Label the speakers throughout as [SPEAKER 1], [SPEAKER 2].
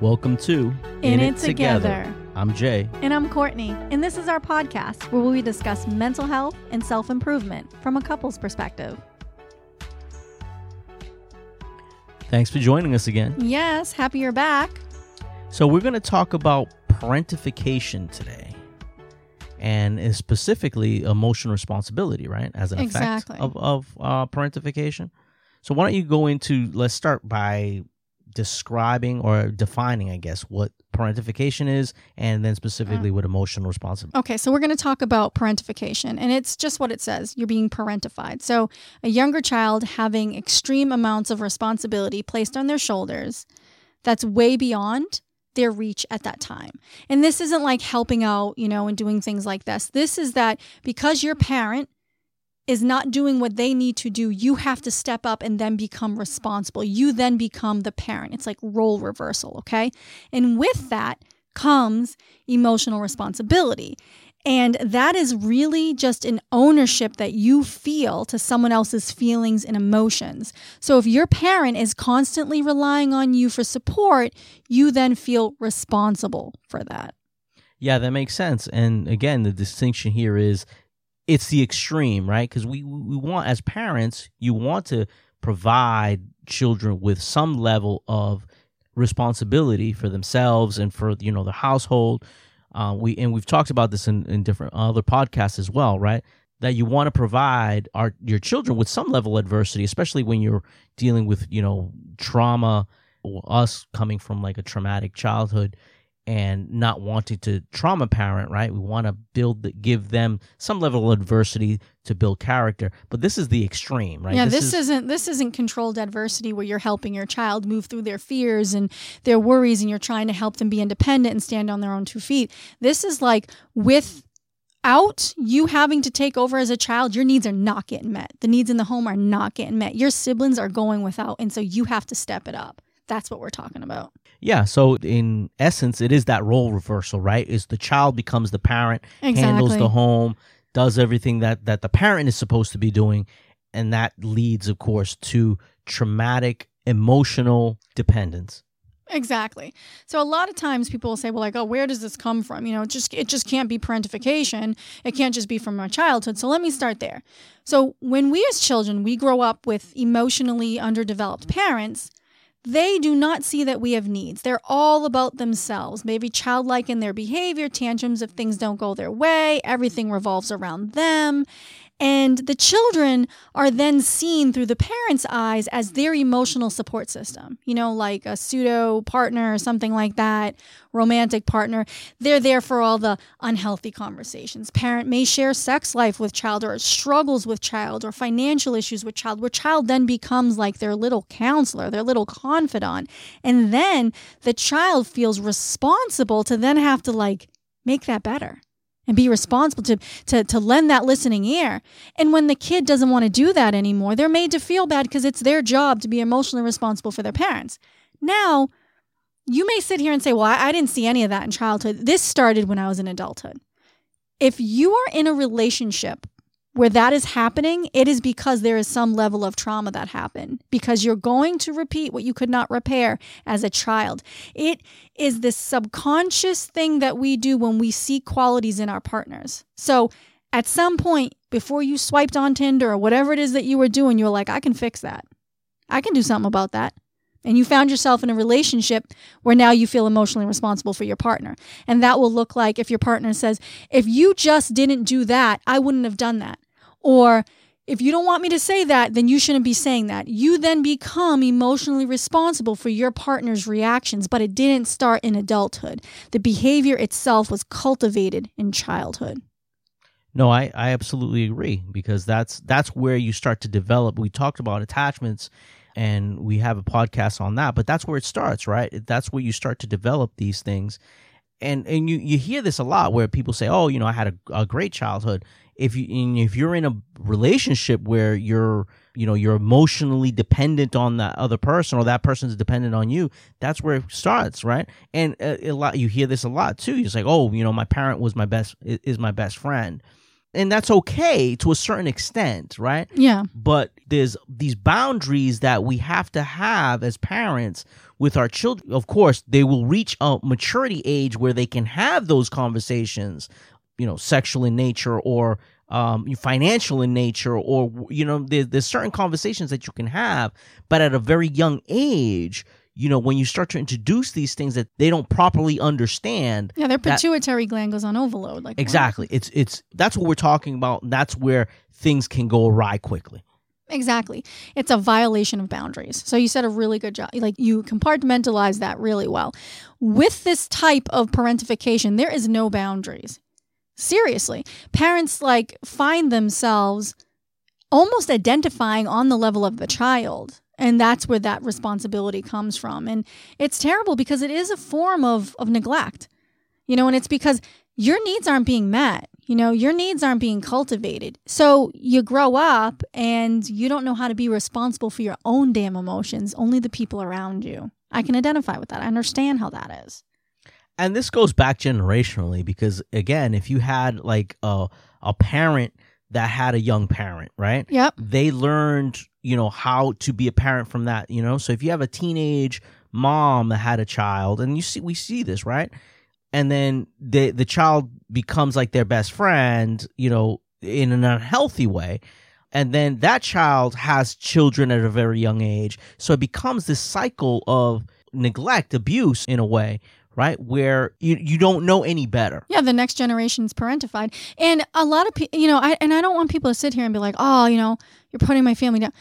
[SPEAKER 1] Welcome to
[SPEAKER 2] In, It Together.
[SPEAKER 1] I'm Jay.
[SPEAKER 2] And I'm Courtney, and this is our podcast where we discuss mental health and self improvement from a couple's perspective.
[SPEAKER 1] Thanks for joining us again.
[SPEAKER 2] Yes, happy you're back.
[SPEAKER 1] So, we're going to talk about parentification today, and specifically emotional responsibility, right? As an
[SPEAKER 2] Exactly.
[SPEAKER 1] effect of, of uh, parentification. So, why don't you go into, let's start by describing or defining, I guess, what parentification is, and then specifically mm. what emotional responsibility.
[SPEAKER 2] Okay, so we're going to talk about parentification, and it's just what it says you're being parentified. So, a younger child having extreme amounts of responsibility placed on their shoulders that's way beyond their reach at that time. And this isn't like helping out, you know, and doing things like this. This is that because your parent is not doing what they need to do, you have to step up and then become responsible. You then become the parent. It's like role reversal, okay? And with that comes emotional responsibility. And that is really just an ownership that you feel to someone else's feelings and emotions. So if your parent is constantly relying on you for support, you then feel responsible for that.
[SPEAKER 1] Yeah, that makes sense. And again, the distinction here is it's the extreme, right? Because we we want as parents, you want to provide children with some level of responsibility for themselves and for you know the household. Uh, we and we've talked about this in, in different other podcasts as well, right? That you want to provide our your children with some level of adversity, especially when you're dealing with you know trauma, or us coming from like a traumatic childhood and not wanting to trauma parent, right? We want to build, the, give them some level of adversity to build character. But this is the extreme, right?
[SPEAKER 2] Yeah, this, is, isn't this isn't controlled adversity where you're helping your child move through their fears and their worries, and you're trying to help them be independent and stand on their own two feet. This is like without you having to take over as a child, your needs are not getting met. The needs in the home are not getting met. Your siblings are going without, and so you have to step it up. That's what we're talking about.
[SPEAKER 1] Yeah, so in essence, it is that role reversal, right? Is the child becomes the parent, handles the home, does everything that that the parent is supposed to be doing, and that leads, of course, to traumatic emotional dependence.
[SPEAKER 2] Exactly. So a lot of times people will say, "Well, like, oh, where does this come from? You know, it just it just can't be parentification. It can't just be from our childhood." So let me start there. So when we as children we grow up with emotionally underdeveloped parents, they do not see that we have needs. They're all about themselves, maybe childlike in their behavior, tantrums if things don't go their way, everything revolves around them. And the children are then seen through the parents' eyes as their emotional support system, you know, like a pseudo partner or something like that, romantic partner. They're there for all the unhealthy conversations. Parent may share sex life with child or struggles with child or financial issues with child, where child then becomes like their little counselor, their little confidant. And then the child feels responsible to then have to like make that better and be responsible to, to to lend that listening ear. And when the kid doesn't want to do that anymore, they're made to feel bad because it's their job to be emotionally responsible for their parents. Now, you may sit here and say, "Well, I, I didn't see any of that in childhood. This started when I was in adulthood." If you are in a relationship where that is happening, it is because there is some level of trauma that happened because you're going to repeat what you could not repair as a child. It is this subconscious thing that we do when we see qualities in our partners. So at some point before you swiped on Tinder or whatever it is that you were doing, you were like, I can fix that. I can do something about that. And you found yourself in a relationship where now you feel emotionally responsible for your partner. And that will look like if your partner says, if you just didn't do that, I wouldn't have done that. Or if you don't want me to say that, then you shouldn't be saying that. You then become emotionally responsible for your partner's reactions, but it didn't start in adulthood. The behavior itself was cultivated in childhood.
[SPEAKER 1] No, I, I absolutely agree because that's that's where you start to develop. We talked about attachments and we have a podcast on that, but that's where it starts, right? That's where you start to develop these things. And and you, you hear this a lot where people say, "Oh, you know, I had a, a great childhood." If you if you're in a relationship where you're you know you're emotionally dependent on that other person or that person's dependent on you, that's where it starts, right? And a, a lot you hear this a lot too. You're like, "Oh, you know, my parent was my best is my best friend." and that's okay to a certain extent, right?
[SPEAKER 2] Yeah.
[SPEAKER 1] But there's these boundaries that we have to have as parents with our children. Of course, they will reach a maturity age where they can have those conversations, you know, sexual in nature or um, financial in nature, or you know, there's, there's certain conversations that you can have, but at a very young age, you know, when you start to introduce these things that they don't properly understand.
[SPEAKER 2] Yeah, their
[SPEAKER 1] that-
[SPEAKER 2] pituitary gland goes on overload. Like
[SPEAKER 1] Exactly. It's it's that's what we're talking about. That's where things can go awry quickly.
[SPEAKER 2] Exactly. It's a violation of boundaries. So you said a really good job. Like you compartmentalize that really well. With this type of parentification, there is no boundaries. Seriously. Parents like find themselves almost identifying on the level of the child. And that's where that responsibility comes from. And it's terrible because it is a form of, of neglect. You know, and it's because your needs aren't being met. You know, your needs aren't being cultivated. So you grow up and you don't know how to be responsible for your own damn emotions, only the people around you. I can identify with that. I understand how that is.
[SPEAKER 1] And this goes back generationally because again, if you had like a a parent that had a young parent, right?
[SPEAKER 2] Yep.
[SPEAKER 1] They learned, you know, how to be a parent from that, you know. So if you have a teenage mom that had a child and you see we see this, right? And then the the child becomes like their best friend, you know, in an unhealthy way. And then that child has children at a very young age. So it becomes this cycle of neglect, abuse in a way, right? Where you, you don't know any better.
[SPEAKER 2] Yeah, the next generation's parentified. And a lot of people, you know, I, and I don't want people to sit here and be like, oh, you know, you're putting my family down.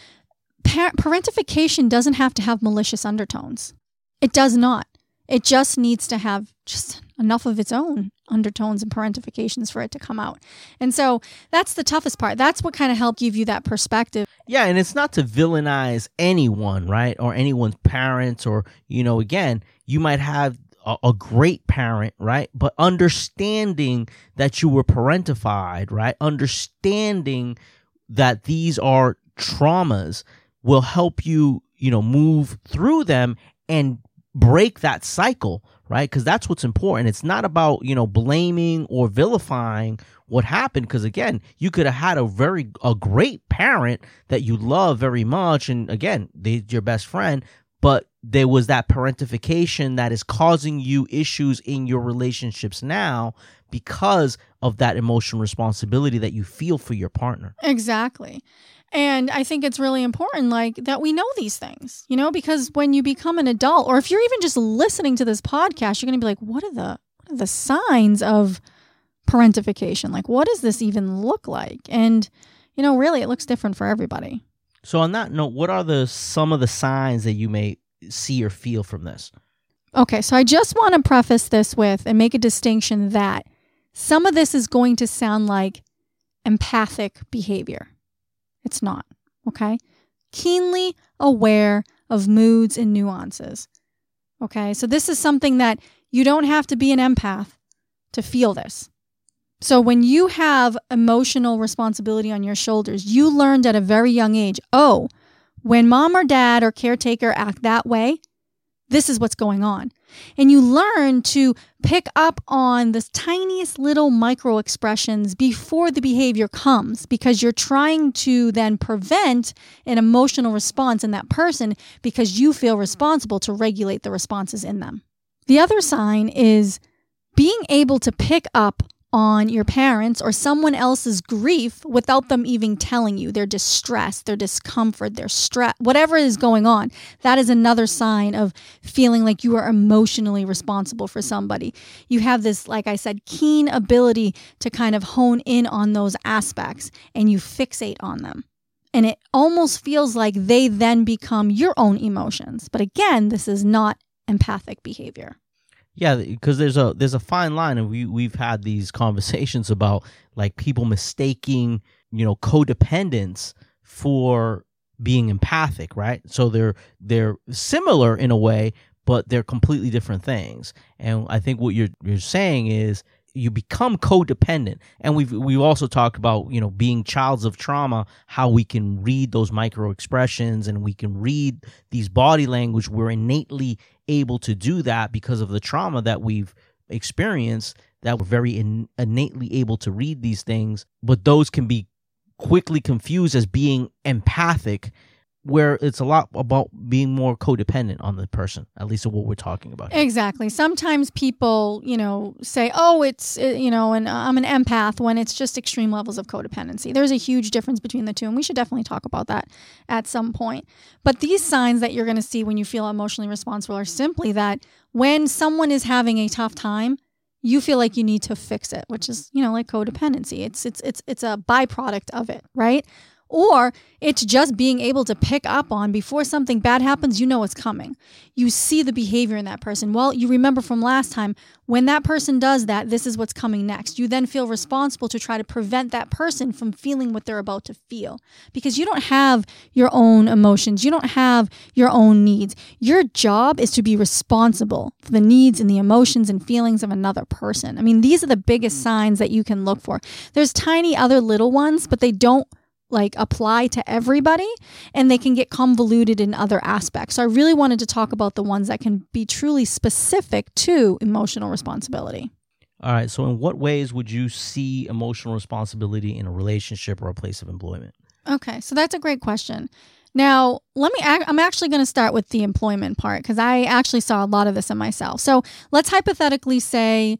[SPEAKER 2] Par- parentification doesn't have to have malicious undertones. It does not. It just needs to have just enough of its own undertones and parentifications for it to come out. And so that's the toughest part. That's what kind of helped give you that perspective.
[SPEAKER 1] Yeah, and it's not to villainize anyone, right? Or anyone's parents, or, you know, again, you might have a, a great parent, right? But understanding that you were parentified, right? Understanding that these are traumas will help you, you know, move through them and break that cycle, right? Because that's what's important. It's not about, you know, blaming or vilifying what happened. Because again, you could have had a very, a great parent that you love very much. And again, they're your best friend, but there was that parentification that is causing you issues in your relationships now because of that emotional responsibility that you feel for your partner.
[SPEAKER 2] Exactly. And I think it's really important, like that we know these things, you know, because when you become an adult, or if you're even just listening to this podcast, you're going to be like, what are the what are the signs of parentification? Like, what does this even look like? And you know, really, it looks different for everybody.
[SPEAKER 1] So on that note, what are the some of the signs that you may see or feel from this?
[SPEAKER 2] Okay, so I just want to preface this with and make a distinction that some of this is going to sound like empathic behavior. It's not, okay? Keenly aware of moods and nuances. Okay, so this is something that you don't have to be an empath to feel this. So when you have emotional responsibility on your shoulders, you learned at a very young age oh, when mom or dad or caretaker act that way, this is what's going on. And you learn to pick up on the tiniest little micro expressions before the behavior comes because you're trying to then prevent an emotional response in that person because you feel responsible to regulate the responses in them. The other sign is being able to pick up on your parents or someone else's grief without them even telling you their distress, their discomfort, their stress, whatever is going on. That is another sign of feeling like you are emotionally responsible for somebody. You have this, like I said, keen ability to kind of hone in on those aspects and you fixate on them. And it almost feels like they then become your own emotions. But again, this is not empathic behavior.
[SPEAKER 1] Yeah, because there's a there's a fine line, and we we've had these conversations about like people mistaking you know codependence for being empathic, right? So they're they're similar in a way, but they're completely different things. And I think what you're you're saying is you become codependent. And we've we've also talked about you know being childs of trauma how we can read those micro expressions and we can read these body language. We're innately able to do that because of the trauma that we've experienced that we're very in, innately able to read these things, but those can be quickly confused as being empathic where it's a lot about being more codependent on the person at least of what we're talking about here.
[SPEAKER 2] Exactly. Sometimes people, you know, say, "Oh, it's uh, you know, and I'm an empath," when it's just extreme levels of codependency. There's a huge difference between the two, and we should definitely talk about that at some point. But these signs that you're going to see when you feel emotionally responsible are simply that when someone is having a tough time, you feel like you need to fix it, which is, you know, like codependency. It's it's it's it's a byproduct of it, right? Or it's just being able to pick up on before something bad happens, you know it's coming. You see the behavior in that person. Well, you remember from last time, when that person does that, this is what's coming next. You then feel responsible to try to prevent that person from feeling what they're about to feel because you don't have your own emotions, you don't have your own needs. Your job is to be responsible for the needs and the emotions and feelings of another person. I mean, these are the biggest signs that you can look for. There's tiny other little ones, but they don't like apply to everybody and they can get convoluted in other aspects. So I really wanted to talk about the ones that can be truly specific to emotional responsibility.
[SPEAKER 1] All right. So, in what ways would you see emotional responsibility in a relationship or a place of employment?
[SPEAKER 2] Okay. So, that's a great question. Now, let me, I'm actually going to start with the employment part because I actually saw a lot of this in myself. So, let's hypothetically say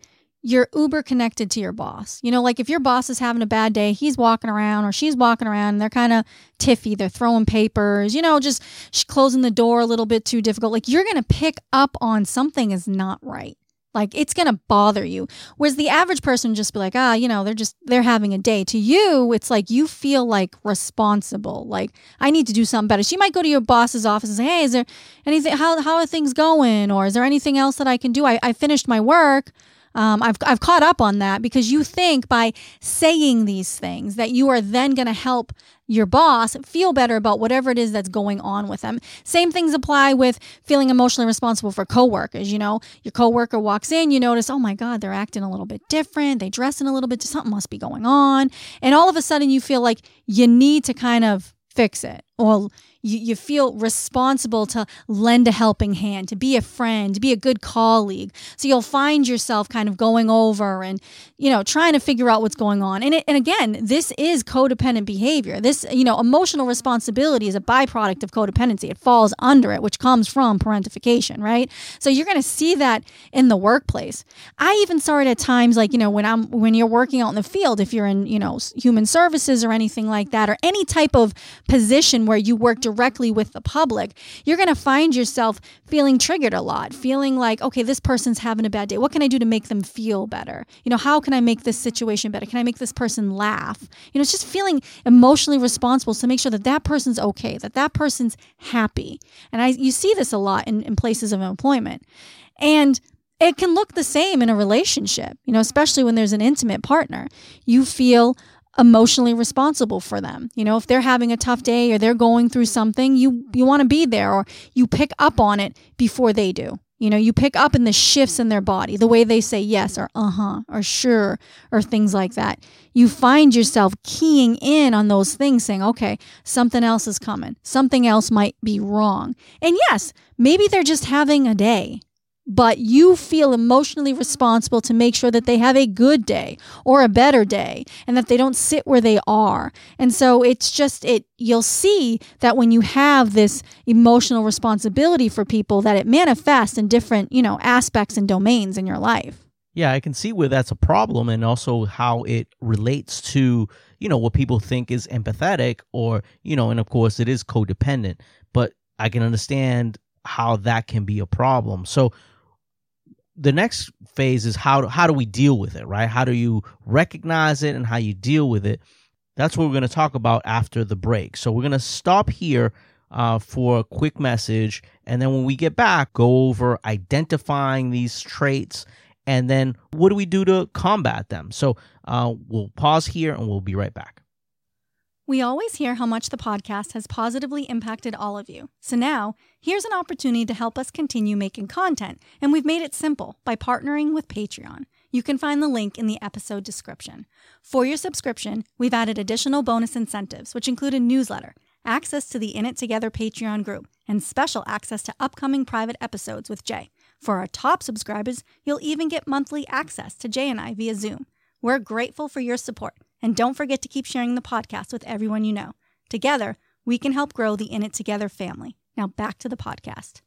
[SPEAKER 2] you're uber connected to your boss. You know, like if your boss is having a bad day, he's walking around or she's walking around and they're kind of tiffy, they're throwing papers, you know, just closing the door a little bit too difficult. Like you're going to pick up on something is not right. Like it's going to bother you. Whereas the average person just be like, ah, you know, they're just, they're having a day. To you, it's like you feel like responsible. Like I need to do something better. You might go to your boss's office and say, hey, is there anything, how, how are things going? Or is there anything else that I can do? I, I finished my work um, I've, I've caught up on that because you think by saying these things that you are then going to help your boss feel better about whatever it is that's going on with them. Same things apply with feeling emotionally responsible for coworkers. You know, your coworker walks in, you notice, oh my God, they're acting a little bit different. They dress in a little bit, something must be going on. And all of a sudden you feel like you need to kind of fix it or you, you feel responsible to lend a helping hand, to be a friend, to be a good colleague. So you'll find yourself kind of going over and, you know, trying to figure out what's going on. And, it, and again, this is codependent behavior. This, you know, emotional responsibility is a byproduct of codependency. It falls under it, which comes from parentification, right? So you're going to see that in the workplace. I even saw it at times like, you know, when I'm, when you're working out in the field, if you're in, you know, human services or anything like that, or any type of position where you work directly with the public, you're going to find yourself feeling triggered a lot, feeling like, okay, this person's having a bad day. What can I do to make them feel better? You know, how can I make this situation better? Can I make this person laugh? You know, it's just feeling emotionally responsible to make sure that that person's okay, that that person's happy. And I, you see this a lot in, in places of employment. And it can look the same in a relationship, you know, especially when there's an intimate partner. You feel emotionally responsible for them. You know, if they're having a tough day or they're going through something, you you want to be there or you pick up on it before they do. You know, you pick up in the shifts in their body, the way they say yes or uh-huh or sure or things like that. You find yourself keying in on those things saying, "Okay, something else is coming. Something else might be wrong." And yes, maybe they're just having a day but you feel emotionally responsible to make sure that they have a good day or a better day and that they don't sit where they are. And so it's just it you'll see that when you have this emotional responsibility for people that it manifests in different, you know, aspects and domains in your life.
[SPEAKER 1] Yeah, I can see where that's a problem and also how it relates to, you know, what people think is empathetic or, you know, and of course it is codependent, but I can understand how that can be a problem. So the next phase is how how do we deal with it, right? How do you recognize it and how you deal with it? That's what we're going to talk about after the break. So we're going to stop here uh, for a quick message, and then when we get back, go over identifying these traits, and then what do we do to combat them. So uh, we'll pause here, and we'll be right back.
[SPEAKER 2] We always hear how much the podcast has positively impacted all of you. So now, here's an opportunity to help us continue making content, and we've made it simple by partnering with Patreon. You can find the link in the episode description. For your subscription, we've added additional bonus incentives, which include a newsletter, access to the In It Together Patreon group, and special access to upcoming private episodes with Jay. For our top subscribers, you'll even get monthly access to Jay and I via Zoom. We're grateful for your support, and don't forget to keep sharing the podcast with everyone you know. Together, we can help grow the In It Together family. Now back to the podcast.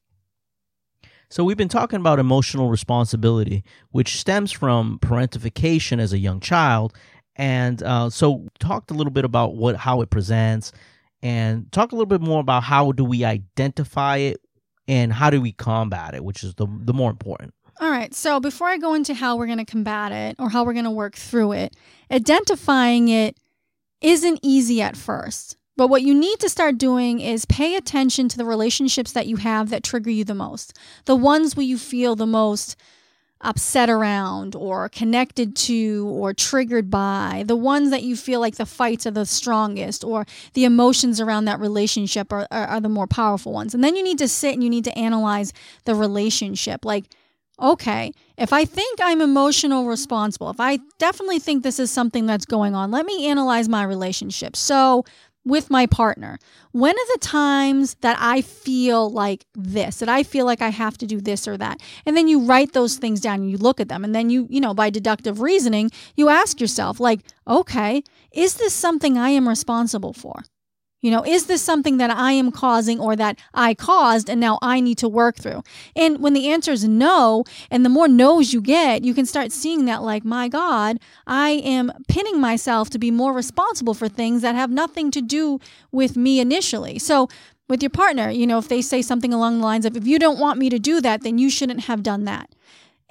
[SPEAKER 1] So we've been talking about emotional responsibility, which stems from parentification as a young child, and uh, so talked a little bit about what how it presents, and talk a little bit more about how do we identify it and how do we combat it, which is the the more important.
[SPEAKER 2] All right. So before I go into how we're going to combat it or how we're going to work through it, identifying it isn't easy at first. But what you need to start doing is pay attention to the relationships that you have that trigger you the most, the ones where you feel the most upset around or connected to or triggered by, the ones that you feel like the fights are the strongest or the emotions around that relationship are, are, are the more powerful ones. And then you need to sit and you need to analyze the relationship. Like, okay, if I think I'm emotional responsible, if I definitely think this is something that's going on, let me analyze my relationship. So, with my partner, when are the times that I feel like this, that I feel like I have to do this or that? And then you write those things down and you look at them. And then you, you know, by deductive reasoning, you ask yourself, like, okay, is this something I am responsible for? You know, is this something that I am causing or that I caused and now I need to work through? And when the answer is no, and the more no's you get, you can start seeing that, like, my God, I am pinning myself to be more responsible for things that have nothing to do with me initially. So, with your partner, you know, if they say something along the lines of, if you don't want me to do that, then you shouldn't have done that.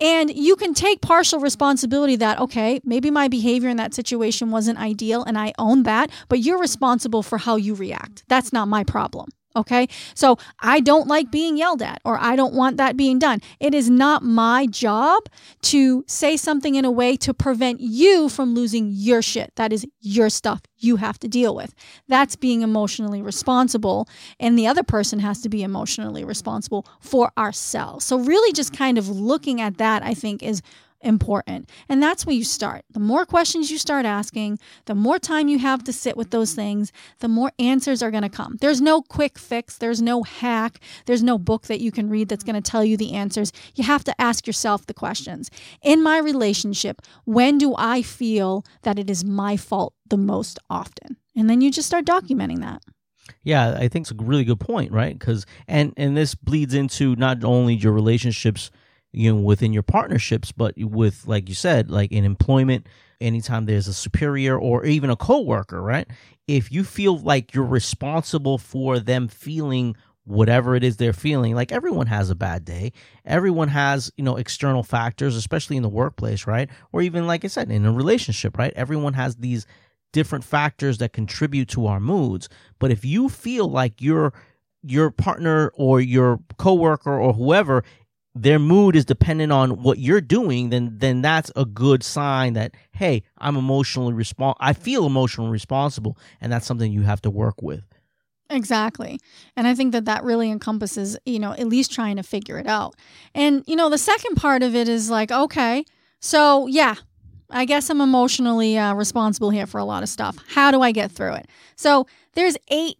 [SPEAKER 2] And you can take partial responsibility that, okay, maybe my behavior in that situation wasn't ideal and I own that, but you're responsible for how you react. That's not my problem. Okay. So I don't like being yelled at or I don't want that being done. It is not my job to say something in a way to prevent you from losing your shit. That is your stuff you have to deal with. That's being emotionally responsible. And the other person has to be emotionally responsible for ourselves. So, really, just kind of looking at that, I think, is important. And that's where you start. The more questions you start asking, the more time you have to sit with those things, the more answers are going to come. There's no quick fix, there's no hack, there's no book that you can read that's going to tell you the answers. You have to ask yourself the questions. In my relationship, when do I feel that it is my fault the most often? And then you just start documenting that.
[SPEAKER 1] Yeah, I think it's a really good point, right? Because and and this bleeds into not only your relationships you know within your partnerships but with like you said like in employment anytime there's a superior or even a coworker right? If you feel like you're responsible for them feeling whatever it is they're feeling like everyone has a bad day. Everyone has you know external factors especially in the workplace right? Or even like i said in a relationship right? Everyone has these different factors that contribute to our moods. But if you feel like your your partner or your coworker or whoever their mood is dependent on what you're doing, then then that's a good sign that hey, I'm emotionally respon I feel emotionally responsible, and that's something you have to work with.
[SPEAKER 2] Exactly. And I think that that really encompasses, you know, at least trying to figure it out. And, you know, the second part of it is like, okay, so yeah, I guess I'm emotionally uh, responsible here for a lot of stuff. How do I get through it? So there's eight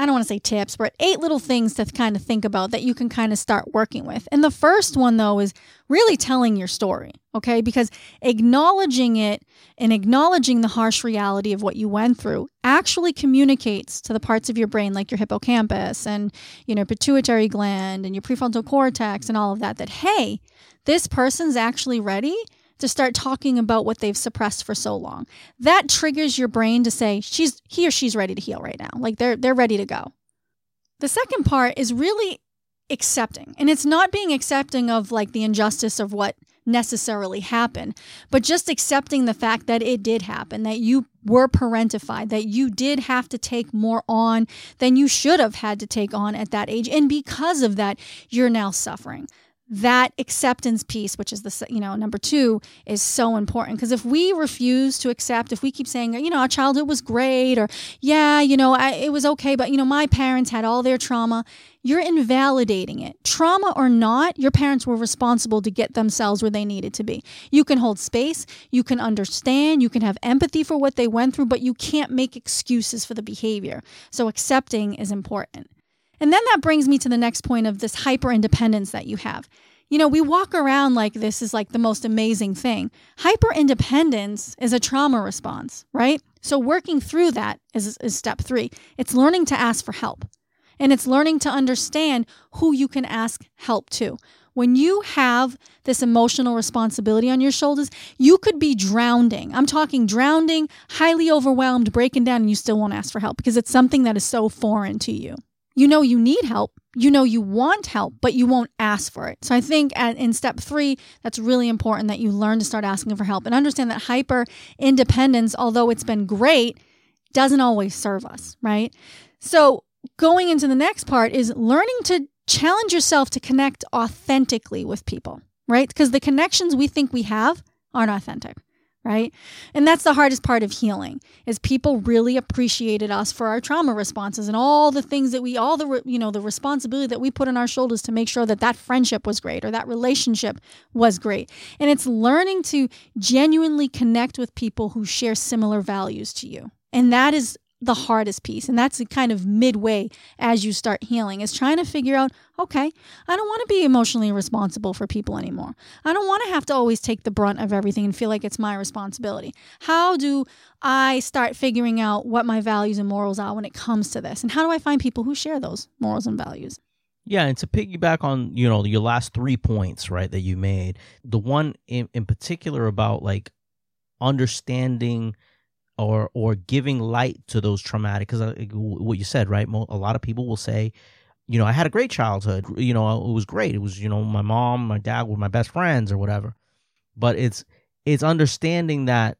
[SPEAKER 2] I don't want to say tips, but eight little things to kind of think about that you can kind of start working with. And the first one, though, is really telling your story, okay? Because acknowledging it and acknowledging the harsh reality of what you went through actually communicates to the parts of your brain, like your hippocampus and, you know, pituitary gland and your prefrontal cortex and all of that, that, hey, this person's actually ready to start talking about what they've suppressed for so long. That triggers your brain to say she's he or she's ready to heal right now. Like they're they're ready to go. The second part is really accepting. And it's not being accepting of like the injustice of what necessarily happened, but just accepting the fact that it did happen, that you were parentified, that you did have to take more on than you should have had to take on at that age. And because of that, you're now suffering that acceptance piece which is the you know number two is so important. Because if we refuse to accept if we keep saying you know our childhood was great or yeah you know I, it was okay but you know my parents had all their trauma you're invalidating it. Trauma or not your parents were responsible to get themselves where they needed to be. You can hold space you can understand you can have empathy for what they went through but you can't make excuses for the behavior. So accepting is important and then that brings me to the next point of this hyper independence that you have. you know, we walk around like this is like the most amazing thing. Hyper independence is a trauma response, right? So working through that is, is step three. It's learning to ask for help. And it's learning to understand who you can ask help to. When you have this emotional responsibility on your shoulders, you could be drowning. I'm talking drowning, highly overwhelmed, breaking down, and you still won't ask for help because it's something that is so foreign to you. You know you need help, you know you want help, but you won't ask for it. So I think at, in step three, that's really important that you learn to start asking for help and understand that hyper independence, although it's been great, doesn't always serve us, right? So going into the next part is learning to challenge yourself to connect authentically with people, right? Because the connections we think we have aren't authentic right? And that's the hardest part of healing is people really appreciated us for our trauma responses and all the things that we all the you know the responsibility that we put on our shoulders to make sure that that friendship was great or that relationship was great. And it's learning to genuinely connect with people who share similar values to you. And that is the hardest piece and that's kind of midway as you start healing is trying to figure out okay i don't want to be emotionally responsible for people anymore. I don't want to have to always take the brunt of everything and feel like it's my responsibility. How do i start figuring out what my values and morals are when it comes to this? And how do i find people who share those morals and values?
[SPEAKER 1] Yeah, and to piggyback on you know your last three points, right, that you made, the one in, in particular about like understanding or or giving light to those traumatic because uh, what you said right? A lot of people will say you know i had a great childhood you know it was great. It was you know my mom my dad were my best friends or whatever. But it's it's understanding that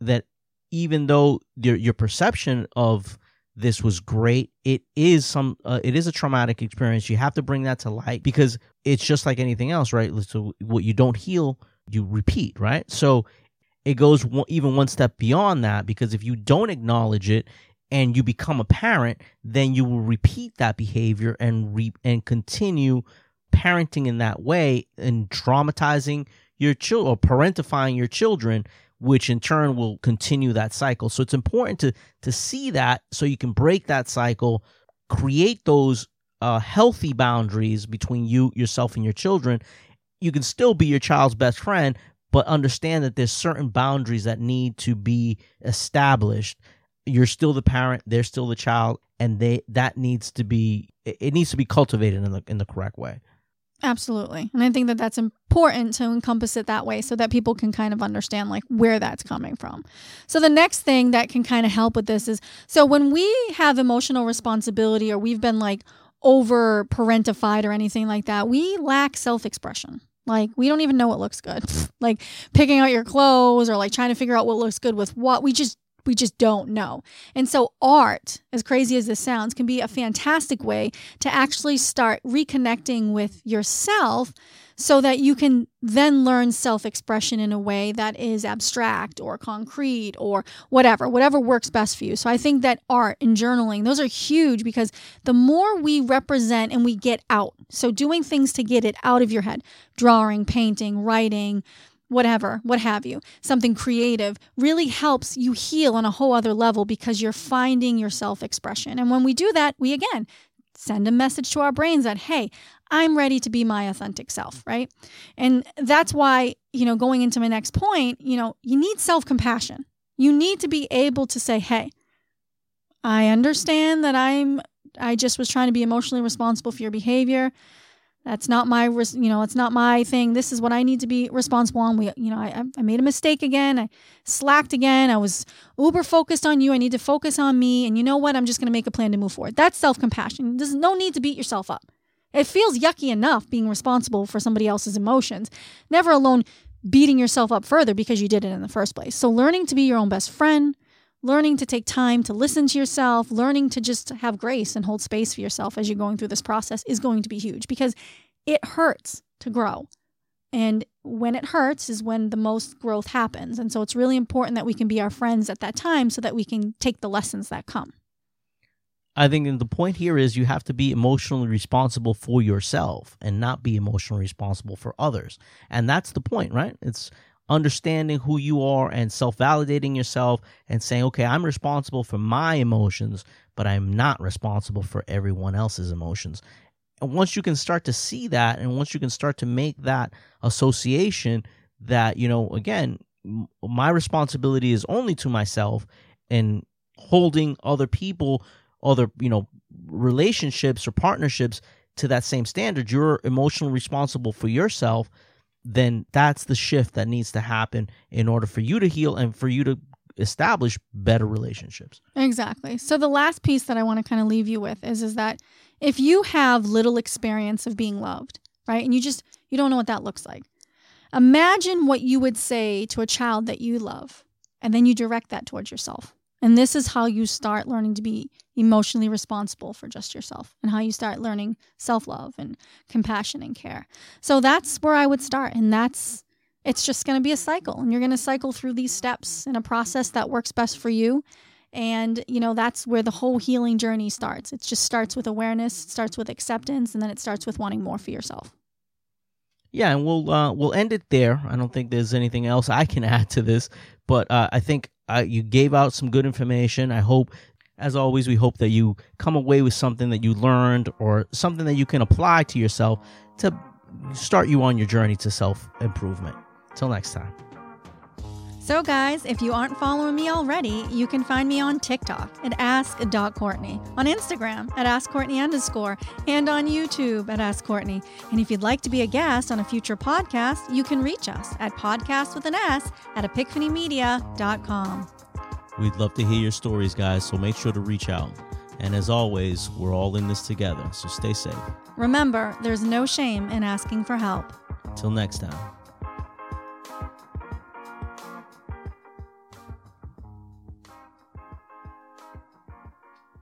[SPEAKER 1] that even though your your perception of this was great it is some uh, it is a traumatic experience. You have to bring that to light because it's just like anything else right? So what you don't heal you repeat right? So it goes one, even one step beyond that because if you don't acknowledge it and you become a parent, then you will repeat that behavior and re- and continue parenting in that way and traumatizing your child or parentifying your children which in turn will continue that cycle. So it's important to to see that so you can break that cycle create those uh, healthy boundaries between you yourself and your children. You can still be your child's best friend but understand that there's certain boundaries that need to be established. You're still the parent they're still the child and they that needs to be it needs to be cultivated in the in the correct way.
[SPEAKER 2] Absolutely. And i think that that's important to encompass it that way so that people can kind of understand like where that's coming from. So the next thing that can kind of help with this is so when we have emotional responsibility or we've been like over parentified or anything like that we lack self-expression like we don't even know what looks good. like picking out your clothes or like trying to figure out what looks good with what. We just we just don't know. And so art, as crazy as this sounds, can be a fantastic way to actually start reconnecting with yourself so that you can then learn self expression in a way that is abstract or concrete or whatever, whatever works best for you. So I think that art and journaling, those are huge because the more we represent and we get out, so doing things to get it out of your head, drawing, painting, writing, whatever, what have you, something creative really helps you heal on a whole other level because you're finding your self expression. And when we do that, we again send a message to our brains that, hey, I'm ready to be my authentic self, right? And that's why, you know, going into my next point, you know, you need self compassion. You need to be able to say, hey, I understand that I'm, I just was trying to be emotionally responsible for your behavior. That's not my, you know, it's not my thing. This is what I need to be responsible on. We, you know, I, I made a mistake again. I slacked again. I was uber focused on you. I need to focus on me. And you know what? I'm just going to make a plan to move forward. That's self compassion. There's no need to beat yourself up. It feels yucky enough being responsible for somebody else's emotions, never alone beating yourself up further because you did it in the first place. So, learning to be your own best friend, learning to take time to listen to yourself, learning to just have grace and hold space for yourself as you're going through this process is going to be huge because it hurts to grow. And when it hurts is when the most growth happens. And so it's really important that we can be our friends at that time so that we can take the lessons that come.
[SPEAKER 1] I think the point here is you have to be emotionally responsible for yourself and not be emotionally responsible for others. And that's the point, right? It's understanding who you are and self validating yourself and saying, okay, I'm responsible for my emotions, but I'm not responsible for everyone else's emotions. And once you can start to see that, and once you can start to make that association, that you know, again, my responsibility is only to myself, and holding other people, other you know, relationships or partnerships to that same standard. You're emotionally responsible for yourself. Then that's the shift that needs to happen in order for you to heal and for you to establish better relationships.
[SPEAKER 2] Exactly. So the last piece that I want to kind of leave you with is is that if you have little experience of being loved, right? And you just you don't know what that looks like. Imagine what you would say to a child that you love, and then you direct that towards yourself. And this is how you start learning to be emotionally responsible for just yourself and how you start learning self love and compassion and care. So that's where I would start. And that's, it's just going to be a cycle. And you're going to cycle through these steps in a process that works best for you. And, you know, that's where the whole healing journey starts. It just starts with awareness, it starts with acceptance, and then it starts with wanting more for yourself.
[SPEAKER 1] Yeah, and we'll uh, we'll end it there. I don't think there's anything else I can add to this, but uh, I think uh, you gave out some good information. I hope, as always, we hope that you come away with something that you learned or something that you can apply to yourself to start you on your journey to self improvement. Till next time.
[SPEAKER 2] So, guys, if you aren't following me already, you can find me on TikTok at ask.courtney, on Instagram at askcourtney underscore, and on YouTube at Ask Courtney. And if you'd like to be a guest on a future podcast, you can reach us at podcast with an S at epiphanymedia.com.
[SPEAKER 1] We'd love to hear your stories, guys, so make sure to reach out. And as always, we're all in this together, so stay safe.
[SPEAKER 2] Remember, there's no shame in asking for help.
[SPEAKER 1] Till next time.